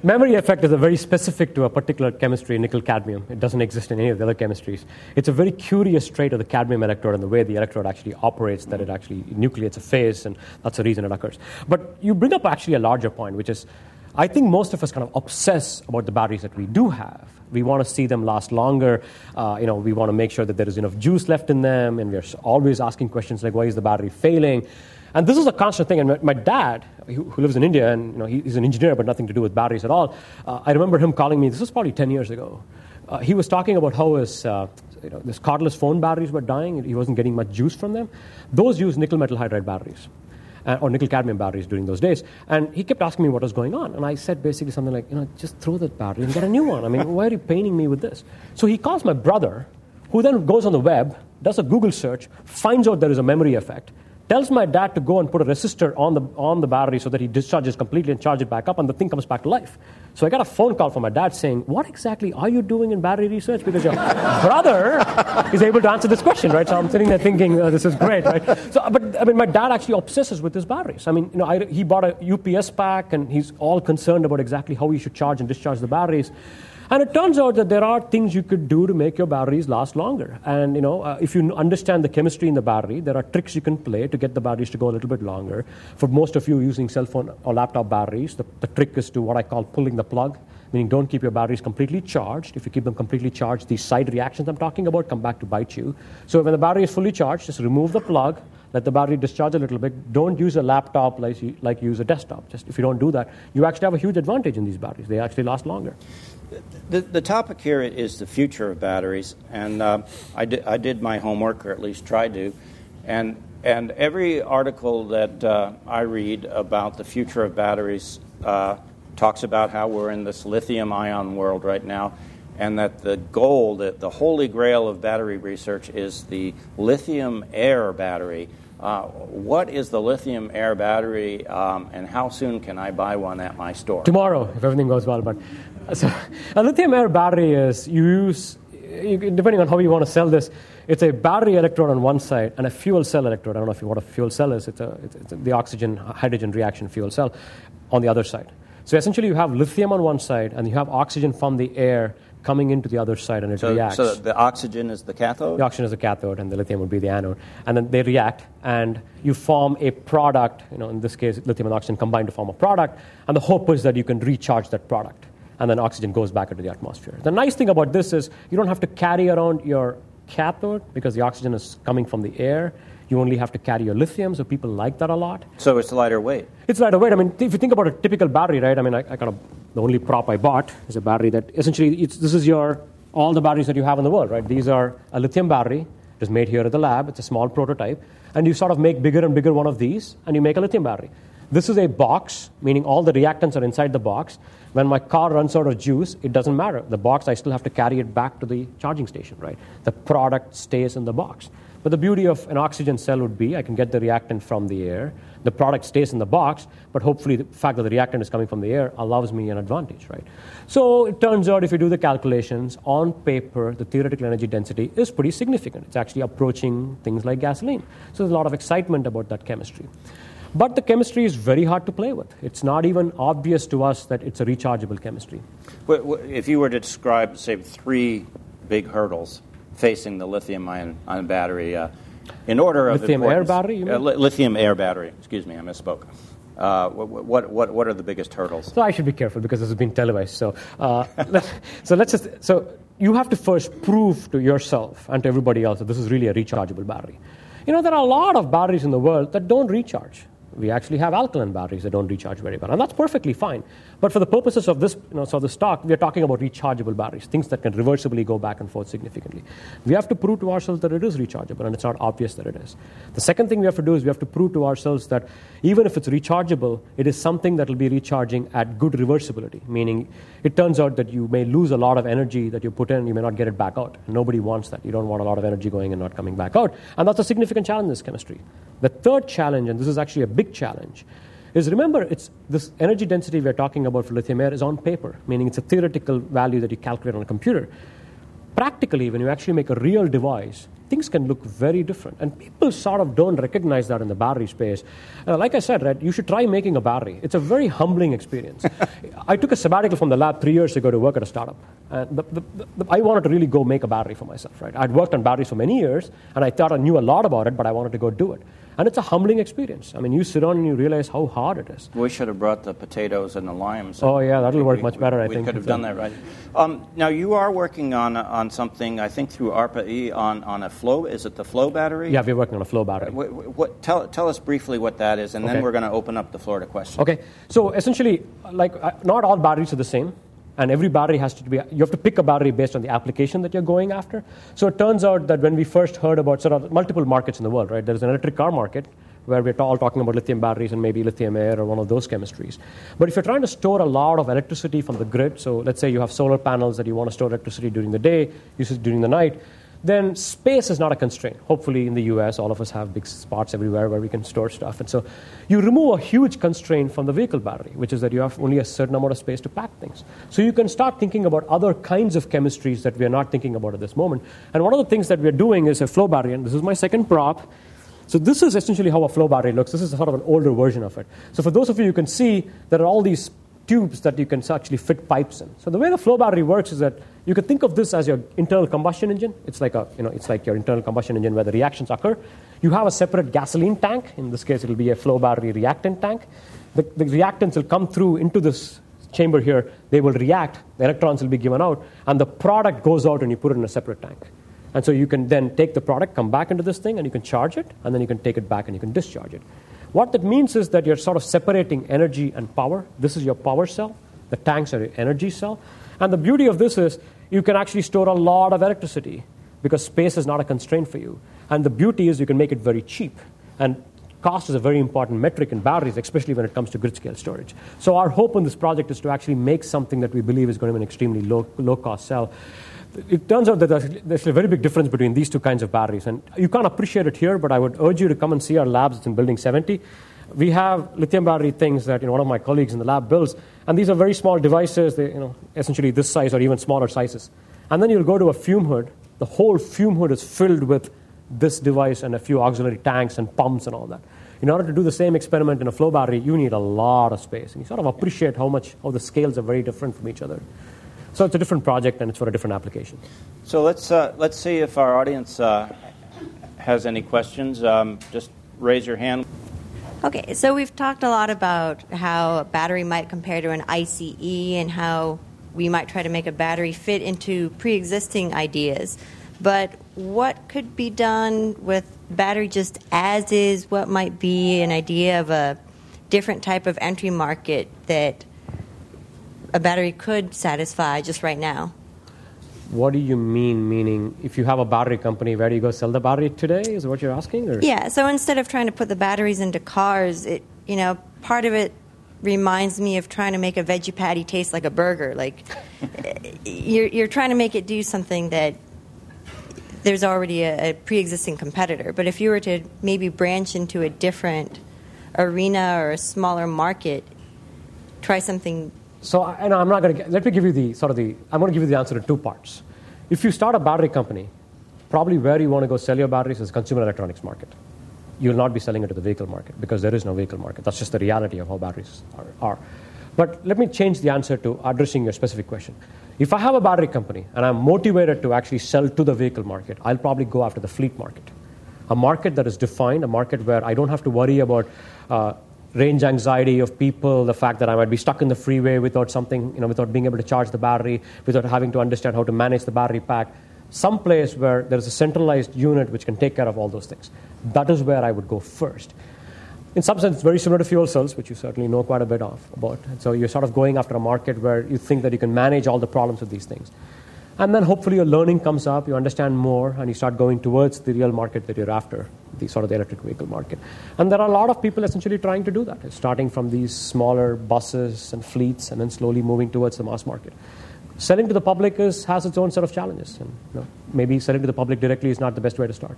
memory effect is a very specific to a particular chemistry, nickel cadmium. It doesn't exist in any of the other chemistries. It's a very curious trait of the cadmium electrode and the way the electrode actually operates, that it actually nucleates a phase, and that's the reason it occurs. But you bring up actually a larger point, which is I think most of us kind of obsess about the batteries that we do have. We want to see them last longer. Uh, you know, we want to make sure that there is enough juice left in them, and we're always asking questions like, why is the battery failing? And this is a constant thing. And my, my dad, who, lives in India, and you know, he, he's an engineer, but nothing to do with batteries at all. Uh, I remember him calling me. This was probably 10 years ago. Uh, he was talking about how his, uh, you know, this cordless phone batteries were dying. He wasn't getting much juice from them. Those use nickel metal hydride batteries. Uh, or nickel cadmium batteries during those days. And he kept asking me what was going on. And I said basically something like, you know, just throw that battery and get a new one. I mean, why are you paining me with this? So he calls my brother, who then goes on the web, does a Google search, finds out there is a memory effect, tells my dad to go and put a resistor on the, on the battery so that he discharges completely and charge it back up, and the thing comes back to life. So I got a phone call from my dad saying, What exactly are you doing in battery research? Because your brother is able to answer this question, right? So I'm sitting there thinking, oh, This is great, right? So, but I mean, my dad actually obsesses with his batteries. I mean, you know, I, he bought a UPS pack, and he's all concerned about exactly how he should charge and discharge the batteries. And it turns out that there are things you could do to make your batteries last longer. And you know, uh, if you understand the chemistry in the battery, there are tricks you can play to get the batteries to go a little bit longer. For most of you using cell phone or laptop batteries, the, the trick is to what I call pulling the plug, meaning don't keep your batteries completely charged. If you keep them completely charged, these side reactions I'm talking about come back to bite you. So when the battery is fully charged, just remove the plug, let the battery discharge a little bit. Don't use a laptop like you, like you use a desktop. Just if you don't do that, you actually have a huge advantage in these batteries. They actually last longer. The, the topic here is the future of batteries, and uh, I, di- I did my homework, or at least tried to, and and every article that uh, I read about the future of batteries uh, talks about how we're in this lithium ion world right now, and that the goal, that the holy grail of battery research is the lithium air battery. Uh, what is the lithium air battery, um, and how soon can I buy one at my store? Tomorrow, if everything goes well. But so, a lithium air battery is you use, depending on how you want to sell this, it's a battery electrode on one side and a fuel cell electrode. I don't know if you, what a fuel cell is. It's, a, it's, it's the oxygen hydrogen reaction fuel cell on the other side. So essentially, you have lithium on one side and you have oxygen from the air coming into the other side and it so, reacts. So the oxygen is the cathode? The oxygen is the cathode and the lithium would be the anode. And then they react and you form a product, you know, in this case, lithium and oxygen combine to form a product. And the hope is that you can recharge that product. And then oxygen goes back into the atmosphere. The nice thing about this is you don't have to carry around your cathode because the oxygen is coming from the air. You only have to carry your lithium, so people like that a lot. So it's lighter weight. It's lighter weight. I mean, if you think about a typical battery, right? I mean, I, I kind of the only prop I bought is a battery that essentially this is your all the batteries that you have in the world, right? These are a lithium battery. It is made here at the lab. It's a small prototype, and you sort of make bigger and bigger one of these, and you make a lithium battery. This is a box, meaning all the reactants are inside the box. When my car runs out of juice, it doesn't matter. The box, I still have to carry it back to the charging station, right? The product stays in the box. But the beauty of an oxygen cell would be I can get the reactant from the air. The product stays in the box, but hopefully the fact that the reactant is coming from the air allows me an advantage, right? So it turns out if you do the calculations on paper, the theoretical energy density is pretty significant. It's actually approaching things like gasoline. So there's a lot of excitement about that chemistry. But the chemistry is very hard to play with. It's not even obvious to us that it's a rechargeable chemistry. If you were to describe, say, three big hurdles facing the lithium ion, battery uh, in order of the lithium air battery. Uh, li- lithium air battery. Excuse me, I misspoke. Uh, what, what, what are the biggest hurdles? So I should be careful because this has been televised. So, uh, so let's just so you have to first prove to yourself and to everybody else that this is really a rechargeable battery. You know, there are a lot of batteries in the world that don't recharge we actually have alkaline batteries that don't recharge very well, and that's perfectly fine. But for the purposes of this, you know, so the stock, we are talking about rechargeable batteries, things that can reversibly go back and forth significantly. We have to prove to ourselves that it is rechargeable, and it's not obvious that it is. The second thing we have to do is we have to prove to ourselves that even if it's rechargeable, it is something that will be recharging at good reversibility, meaning it turns out that you may lose a lot of energy that you put in, you may not get it back out. Nobody wants that. You don't want a lot of energy going and not coming back out, and that's a significant challenge in this chemistry. The third challenge, and this is actually a big challenge, is remember it's this energy density we're talking about for lithium air is on paper, meaning it's a theoretical value that you calculate on a computer. Practically, when you actually make a real device, things can look very different. And people sort of don't recognize that in the battery space. Uh, like I said, right, you should try making a battery. It's a very humbling experience. I took a sabbatical from the lab three years ago to work at a startup. And the, the, the, I wanted to really go make a battery for myself, right? I'd worked on batteries for many years, and I thought I knew a lot about it, but I wanted to go do it. And it's a humbling experience. I mean, you sit on and you realize how hard it is. We should have brought the potatoes and the limes. Oh, yeah, that'll work much better, I we think. We could have done that, right? Um, now, you are working on, on something, I think through ARPA-E, on, on a flow, is it the flow battery? Yeah, we're working on a flow battery. What, what, tell, tell us briefly what that is, and okay. then we're going to open up the floor to questions. Okay, so essentially, like, uh, not all batteries are the same and every battery has to be you have to pick a battery based on the application that you're going after so it turns out that when we first heard about sort of multiple markets in the world right there's an electric car market where we're all talking about lithium batteries and maybe lithium air or one of those chemistries. But if you're trying to store a lot of electricity from the grid, so let's say you have solar panels that you want to store electricity during the day, use during the night, then space is not a constraint. Hopefully, in the US, all of us have big spots everywhere where we can store stuff. And so you remove a huge constraint from the vehicle battery, which is that you have only a certain amount of space to pack things. So you can start thinking about other kinds of chemistries that we are not thinking about at this moment. And one of the things that we're doing is a flow battery, and this is my second prop. So this is essentially how a flow battery looks. This is sort of an older version of it. So for those of you, you can see there are all these tubes that you can actually fit pipes in. So the way the flow battery works is that you can think of this as your internal combustion engine. It's like a, you know, it's like your internal combustion engine where the reactions occur. You have a separate gasoline tank. In this case, it'll be a flow battery reactant tank. The, the reactants will come through into this chamber here. They will react. The electrons will be given out, and the product goes out, and you put it in a separate tank. And so you can then take the product, come back into this thing, and you can charge it, and then you can take it back and you can discharge it. What that means is that you're sort of separating energy and power. This is your power cell. The tanks are your energy cell. And the beauty of this is you can actually store a lot of electricity because space is not a constraint for you. And the beauty is you can make it very cheap. And cost is a very important metric in batteries, especially when it comes to grid scale storage. So our hope in this project is to actually make something that we believe is going to be an extremely low, low cost cell. It turns out that there's a very big difference between these two kinds of batteries. And you can't appreciate it here, but I would urge you to come and see our labs. It's in Building 70. We have lithium battery things that you know, one of my colleagues in the lab builds, and these are very small devices, they, you know, essentially this size or even smaller sizes. And then you'll go to a fume hood. The whole fume hood is filled with this device and a few auxiliary tanks and pumps and all that. In order to do the same experiment in a flow battery, you need a lot of space. And you sort of appreciate how much how the scales are very different from each other. So it's a different project and it's for a different application. So let's uh, let's see if our audience uh, has any questions. Um, just raise your hand. Okay, so we've talked a lot about how a battery might compare to an ICE and how we might try to make a battery fit into pre existing ideas. But what could be done with battery just as is? What might be an idea of a different type of entry market that a battery could satisfy just right now? What do you mean? Meaning, if you have a battery company, where do you go sell the battery today? Is what you're asking? Or? Yeah. So instead of trying to put the batteries into cars, it you know part of it reminds me of trying to make a veggie patty taste like a burger. Like you're you're trying to make it do something that there's already a, a pre-existing competitor. But if you were to maybe branch into a different arena or a smaller market, try something. So, and I'm not going to let me give you the sort of the. I'm going to give you the answer in two parts. If you start a battery company, probably where you want to go sell your batteries is consumer electronics market. You'll not be selling it to the vehicle market because there is no vehicle market. That's just the reality of how batteries are. are. But let me change the answer to addressing your specific question. If I have a battery company and I'm motivated to actually sell to the vehicle market, I'll probably go after the fleet market. A market that is defined, a market where I don't have to worry about uh, range anxiety of people, the fact that I might be stuck in the freeway without something, you know, without being able to charge the battery, without having to understand how to manage the battery pack. Some place where there's a centralized unit which can take care of all those things. That is where I would go first in some sense, it's very similar to fuel cells, which you certainly know quite a bit of about. So you're sort of going after a market where you think that you can manage all the problems of these things. And then hopefully your learning comes up, you understand more, and you start going towards the real market that you're after, the sort of the electric vehicle market. And there are a lot of people essentially trying to do that, starting from these smaller buses and fleets, and then slowly moving towards the mass market. Selling to the public is, has its own set of challenges, and you know, maybe selling to the public directly is not the best way to start.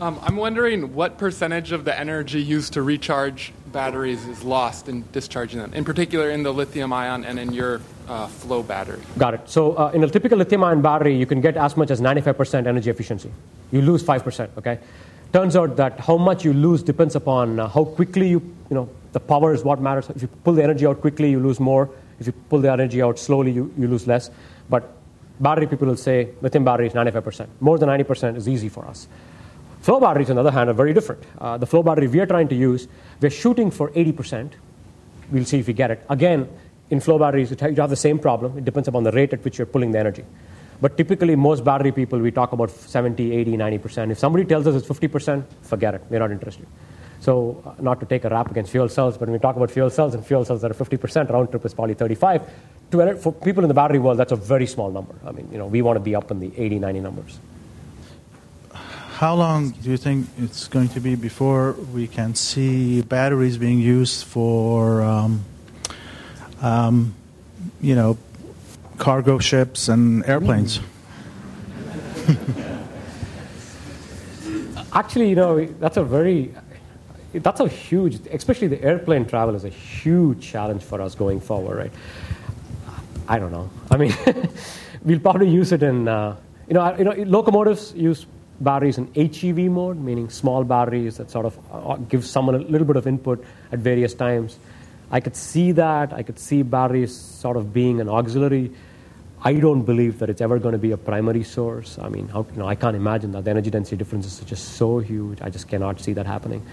Um, I'm wondering what percentage of the energy used to recharge batteries is lost in discharging them, in particular in the lithium ion and in your uh, flow battery. Got it. So, uh, in a typical lithium ion battery, you can get as much as 95% energy efficiency. You lose 5%, okay? Turns out that how much you lose depends upon uh, how quickly you, you know, the power is what matters. If you pull the energy out quickly, you lose more. If you pull the energy out slowly, you, you lose less. But battery people will say lithium battery is 95%. More than 90% is easy for us. Flow batteries, on the other hand, are very different. Uh, the flow battery we are trying to use, we're shooting for 80%. We'll see if we get it. Again, in flow batteries, you have the same problem. It depends upon the rate at which you're pulling the energy. But typically, most battery people, we talk about 70, 80, 90%. If somebody tells us it's 50%, forget it. We're not interested. So, uh, not to take a rap against fuel cells, but when we talk about fuel cells and fuel cells that are 50%, round trip is probably 35. To, for people in the battery world, that's a very small number. I mean, you know, we want to be up in the 80, 90 numbers how long do you think it's going to be before we can see batteries being used for, um, um, you know, cargo ships and airplanes? Actually, you know, that's a very that's a huge, especially the airplane travel is a huge challenge for us going forward, right? I don't know. I mean, we'll probably use it in, uh, you know, you know, locomotives use batteries in HEV mode, meaning small batteries that sort of uh, give someone a little bit of input at various times. I could see that. I could see batteries sort of being an auxiliary. I don't believe that it's ever going to be a primary source. I mean, how, you know, I can't imagine that. The energy density differences are just so huge. I just cannot see that happening.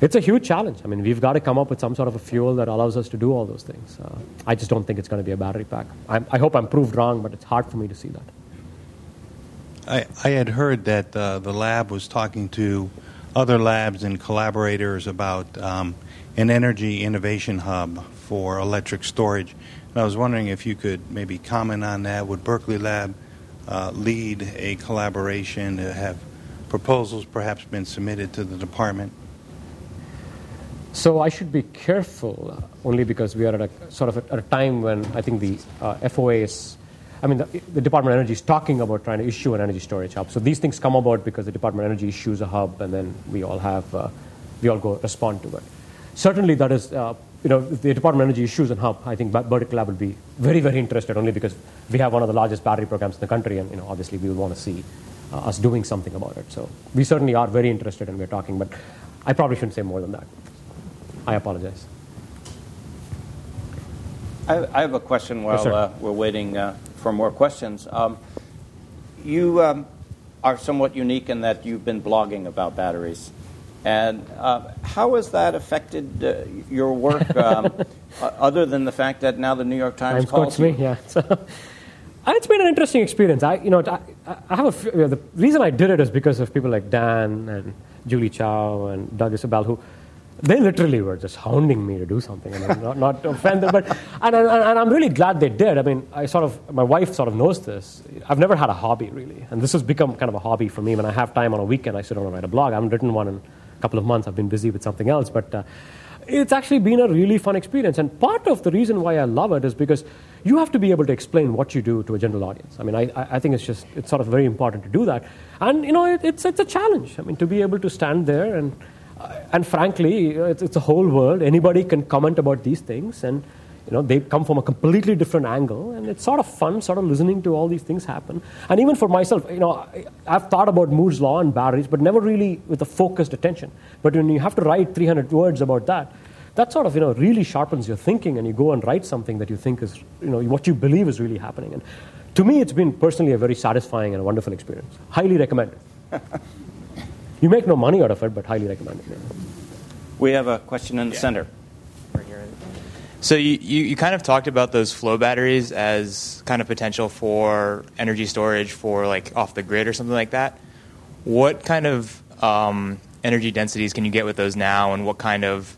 It's a huge challenge. I mean, we've got to come up with some sort of a fuel that allows us to do all those things. Uh, I just don't think it's going to be a battery pack. I'm, I hope I'm proved wrong, but it's hard for me to see that. I, I had heard that uh, the lab was talking to other labs and collaborators about um, an energy innovation hub for electric storage. And I was wondering if you could maybe comment on that. Would Berkeley Lab uh, lead a collaboration have proposals perhaps been submitted to the department? So I should be careful, uh, only because we are at a sort of at a time when I think the uh, FOA is, I mean, the, the, Department of Energy is talking about trying to issue an energy storage hub. So these things come about because the Department of Energy issues a hub, and then we all have, uh, we all go respond to it. Certainly, that is, uh, you know, if the Department of Energy issues a hub, I think Berkeley Lab will be very, very interested, only because we have one of the largest battery programs in the country, and you know, obviously, we will want to see uh, us doing something about it. So we certainly are very interested, and we're talking, but I probably shouldn't say more than that. I apologize. I, I have a question while yes, uh, we're waiting uh, for more questions. Um, you um, are somewhat unique in that you've been blogging about batteries. And uh, how has that affected uh, your work, um, other than the fact that now the New York Times, Times calls you? me? Yeah. So, it's been an interesting experience. I, you know, I, I have a, you know, the reason I did it is because of people like Dan and Julie Chao and Doug Isabel who they literally were just hounding me to do something. I mean, not, not offend them, but and, and, and, I'm really glad they did. I mean, I sort of my wife sort of knows this. I've never had a hobby really, and this has become kind of a hobby for me. When I have time on a weekend, I sit down and write a blog. I haven't written one in a couple of months. I've been busy with something else, but. Uh, it's actually been a really fun experience. And part of the reason why I love it is because you have to be able to explain what you do to a general audience. I mean, I, I think it's just, it's sort of very important to do that. And, you know, it, it's, it's a challenge. I mean, to be able to stand there and and frankly, it's, it's, a whole world. Anybody can comment about these things, and you know they come from a completely different angle, and it's sort of fun, sort of listening to all these things happen. And even for myself, you know, I, I've thought about Moore's law and batteries, but never really with a focused attention. But when you have to write 300 words about that, that sort of you know really sharpens your thinking, and you go and write something that you think is you know what you believe is really happening. And to me, it's been personally a very satisfying and a wonderful experience. Highly recommend. You make no money out of it, but highly recommend it. We have a question in the yeah. center. So you, you, you, kind of talked about those flow batteries as kind of potential for energy storage for like off the grid or something like that. What kind of um, energy densities can you get with those now, and what kind of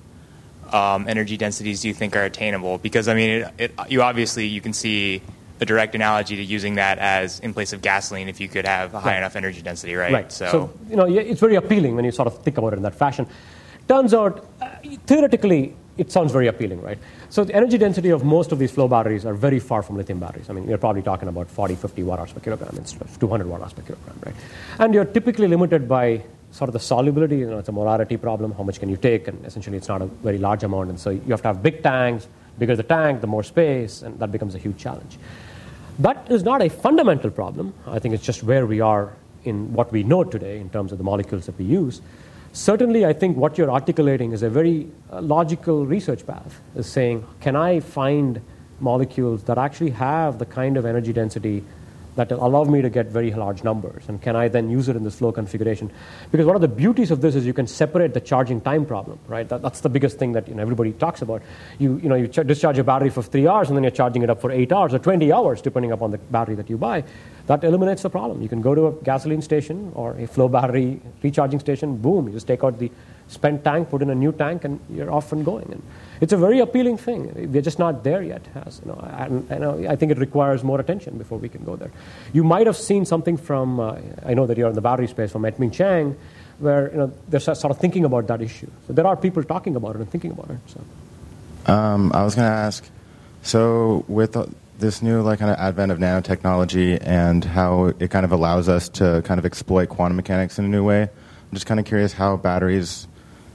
um, energy densities do you think are attainable? Because I mean, it, it, you obviously you can see a direct analogy to using that as in place of gasoline if you could have a high right. enough energy density, right? Right. So, so, you know, it's very appealing when you sort of think about it in that fashion. Turns out, uh, theoretically, it sounds very appealing, right? So the energy density of most of these flow batteries are very far from lithium batteries. I mean, you're probably talking about 40, 50 watt hours per kilogram instead of 200 watt hours per kilogram, right? And you're typically limited by sort of the solubility. You know, it's a molarity problem. How much can you take? And essentially, it's not a very large amount. And so you have to have big tanks. Bigger the tank, the more space, and that becomes a huge challenge. That is not a fundamental problem. I think it's just where we are in what we know today in terms of the molecules that we use. Certainly, I think what you're articulating is a very uh, logical research path, is saying, can I find molecules that actually have the kind of energy density that allow me to get very large numbers? And can I then use it in this flow configuration? Because one of the beauties of this is you can separate the charging time problem, right? That, that's the biggest thing that you know, everybody talks about. You, you, know, you ch- discharge a battery for three hours and then you're charging it up for eight hours or 20 hours, depending upon the battery that you buy. That eliminates the problem. You can go to a gasoline station or a flow battery recharging station, boom, you just take out the spent tank, put in a new tank, and you're off and going. And it's a very appealing thing. We're just not there yet. As, you know, I, I, know, I think it requires more attention before we can go there. You might have seen something from, uh, I know that you're in the battery space, from Yet-Ming Chiang, where you know, they're sort of thinking about that issue. So there are people talking about it and thinking about it. So. Um, I was going to ask, so with this new like kind of advent of nanotechnology and how it kind of allows us to kind of exploit quantum mechanics in a new way, I'm just kind of curious how batteries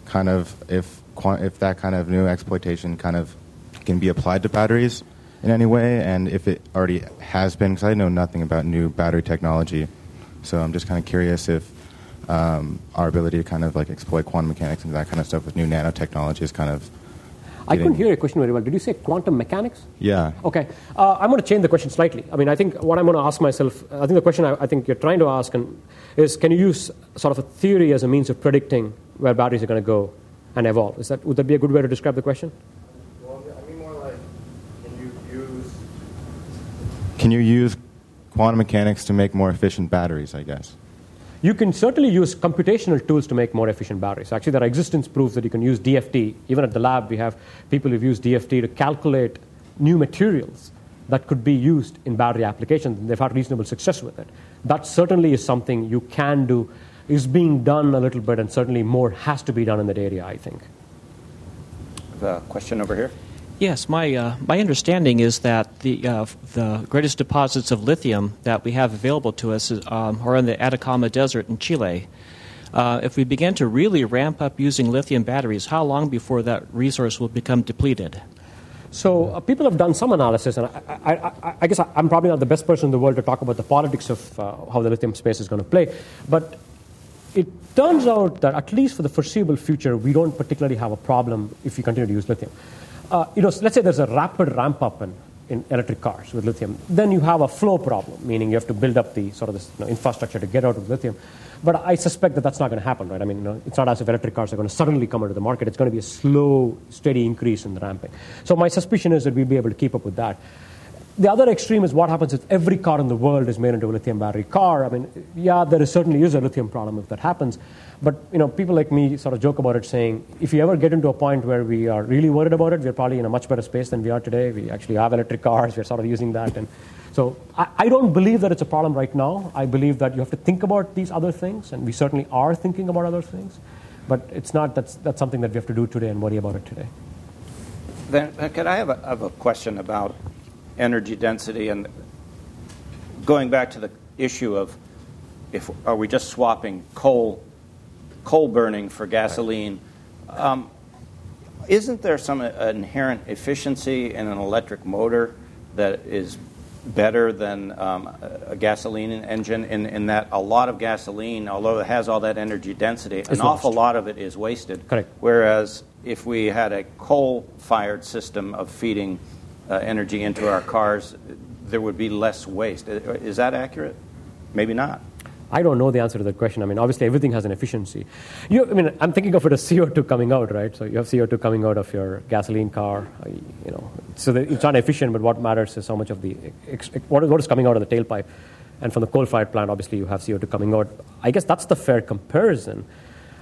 kind of if if that kind of new exploitation kind of can be applied to batteries in any way, and if it already has been, because I know nothing about new battery technology, so I'm just kind of curious if um, our ability to kind of like exploit quantum mechanics and that kind of stuff with new nanotechnology is kind of. I couldn't hear your question very well. Did you say quantum mechanics? Yeah. Okay. Uh, I'm going to change the question slightly. I mean, I think what I'm going to ask myself, I think the question I, I think you're trying to ask and is can you use sort of a theory as a means of predicting where batteries are going to go and evolve. Is that, would that be a good way to describe the question? Well, I mean more like, can you use... Can you use quantum mechanics to make more efficient batteries, I guess? You can certainly use computational tools to make more efficient batteries. Actually, there are existence proofs that you can use DFT. Even at the lab, we have people who've used DFT to calculate new materials that could be used in battery applications. And they've had reasonable success with it. That certainly is something you can do, is being done a little bit, and certainly more has to be done in that area, I think. The question over here. Yes, my, uh, my understanding is that the, uh, the greatest deposits of lithium that we have available to us um, are in the Atacama Desert in Chile. Uh, if we begin to really ramp up using lithium batteries, how long before that resource will become depleted? So uh, people have done some analysis, and I, I, I, I guess I'm probably not the best person in the world to talk about the politics of uh, how the lithium space is going to play. But it turns out that at least for the foreseeable future, we don't particularly have a problem if we continue to use lithium. Uh, you know, let's say there's a rapid ramp up in, in electric cars with lithium. Then you have a flow problem, meaning you have to build up the sort of this you know, infrastructure to get out of lithium. But I suspect that that's not going to happen, right? I mean, you know, it's not as if electric cars are going to suddenly come into the market. It's going to be a slow, steady increase in the ramping. So my suspicion is that we'll be able to keep up with that. The other extreme is what happens if every car in the world is made into a lithium battery car. I mean, yeah, there is certainly is a lithium problem if that happens. But you know, people like me sort of joke about it, saying if you ever get into a point where we are really worried about it, we're probably in a much better space than we are today. We actually have electric cars. We're sort of using that, and so I, I don't believe that it's a problem right now. I believe that you have to think about these other things, and we certainly are thinking about other things. But it's not that's that's something that we have to do today and worry about it today. Then, uh, could I have a, have a question about energy density and going back to the issue of if are we just swapping coal coal burning for gasoline. Um, isn't there some uh, inherent efficiency in an electric motor that is better than um, a gasoline engine in, in that a lot of gasoline, although it has all that energy density, It's an lost. awful lot of it is wasted. Correct. Whereas if we had a coal fired system of feeding uh, energy into our cars, there would be less waste. Is that accurate? Maybe not. I don't know the answer to that question. I mean, obviously, everything has an efficiency. You, I mean, I'm thinking of it as CO2 coming out, right? So you have CO2 coming out of your gasoline car, you know. So it's not efficient, but what matters is how much of the what is, what is coming out of the tailpipe. And from the coal-fired plant, obviously, you have CO2 coming out. I guess that's the fair comparison.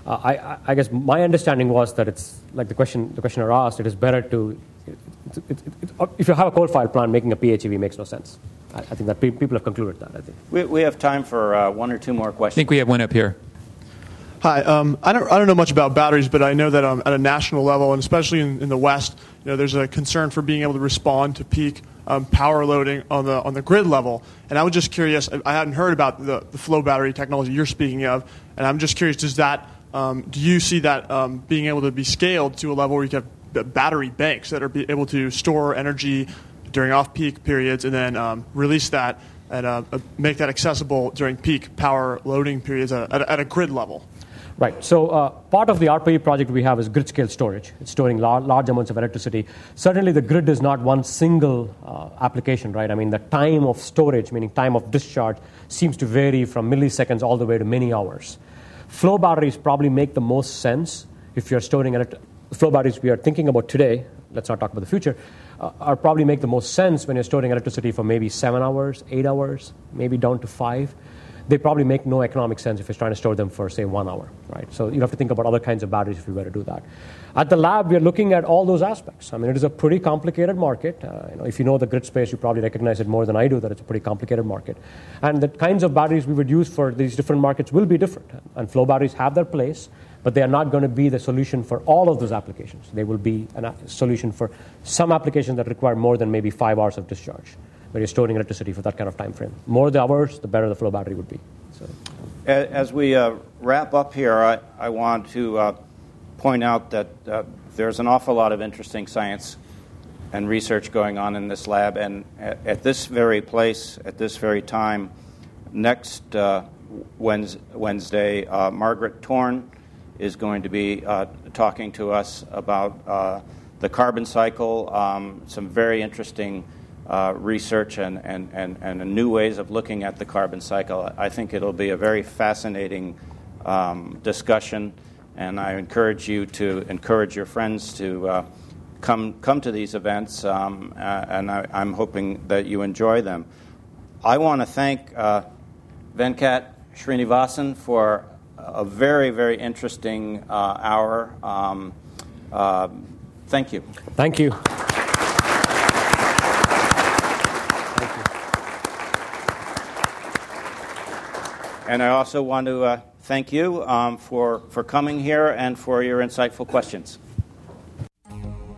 Uh, I, I guess my understanding was that it's like the question the questioner asked. It is better to it, it, it, it, if you have a coal-fired plant, making a PHEV makes no sense. I, I think that pe- people have concluded that. I think. We, we have time for uh, one or two more questions. I think we have one up here. Hi. Um, I don't I don't know much about batteries, but I know that um, at a national level, and especially in, in the West, you know, there's a concern for being able to respond to peak um, power loading on the on the grid level. And I was just curious. I- I hadn't heard about the, the flow battery technology you're speaking of, and I'm just curious. Does that um, do you see that um, being able to be scaled to a level where you can have b- battery banks that are able to store energy during off-peak periods and then um, release that and uh, make that accessible during peak power loading periods at, at, a- at a grid level? Right. So uh, part of the ARPA-E project we have is grid scale storage. It's storing lar- large amounts of electricity. Certainly, the grid is not one single uh, application, right? I mean, the time of storage, meaning time of discharge, seems to vary from milliseconds all the way to many hours. Flow batteries probably make the most sense if you're storing elect- flow batteries we are thinking about today. Let's not talk about the future. Uh, are probably make the most sense when you're storing electricity for maybe seven hours, eight hours, maybe down to five they probably make no economic sense if you're trying to store them for, say, one hour, right? So you have to think about other kinds of batteries if you were to do that. At the lab, we're looking at all those aspects. I mean, it is a pretty complicated market. Uh, you know, if you know the grid space, you probably recognize it more than I do that it's a pretty complicated market. And the kinds of batteries we would use for these different markets will be different. And flow batteries have their place, but they are not going to be the solution for all of those applications. They will be a solution for some applications that require more than maybe five hours of discharge where you're storing electricity for that kind of time frame. More the hours, the better the flow battery would be. So. As we uh, wrap up here, I, I want to uh, point out that uh, there's an awful lot of interesting science and research going on in this lab, and at, at this very place, at this very time, next uh, Wednesday, uh, Margaret Torn is going to be uh, talking to us about uh, the carbon cycle, um, some very interesting uh, research and, and, and, and new ways of looking at the carbon cycle. I think it'll be a very fascinating um, discussion, and I encourage you to encourage your friends to uh, come, come to these events, um, and I, I'm hoping that you enjoy them. I want to thank uh, Venkat Srinivasan for a very, very interesting uh, hour. Um, uh, thank you. Thank you. And I also want to uh, thank you um, for, for coming here and for your insightful questions.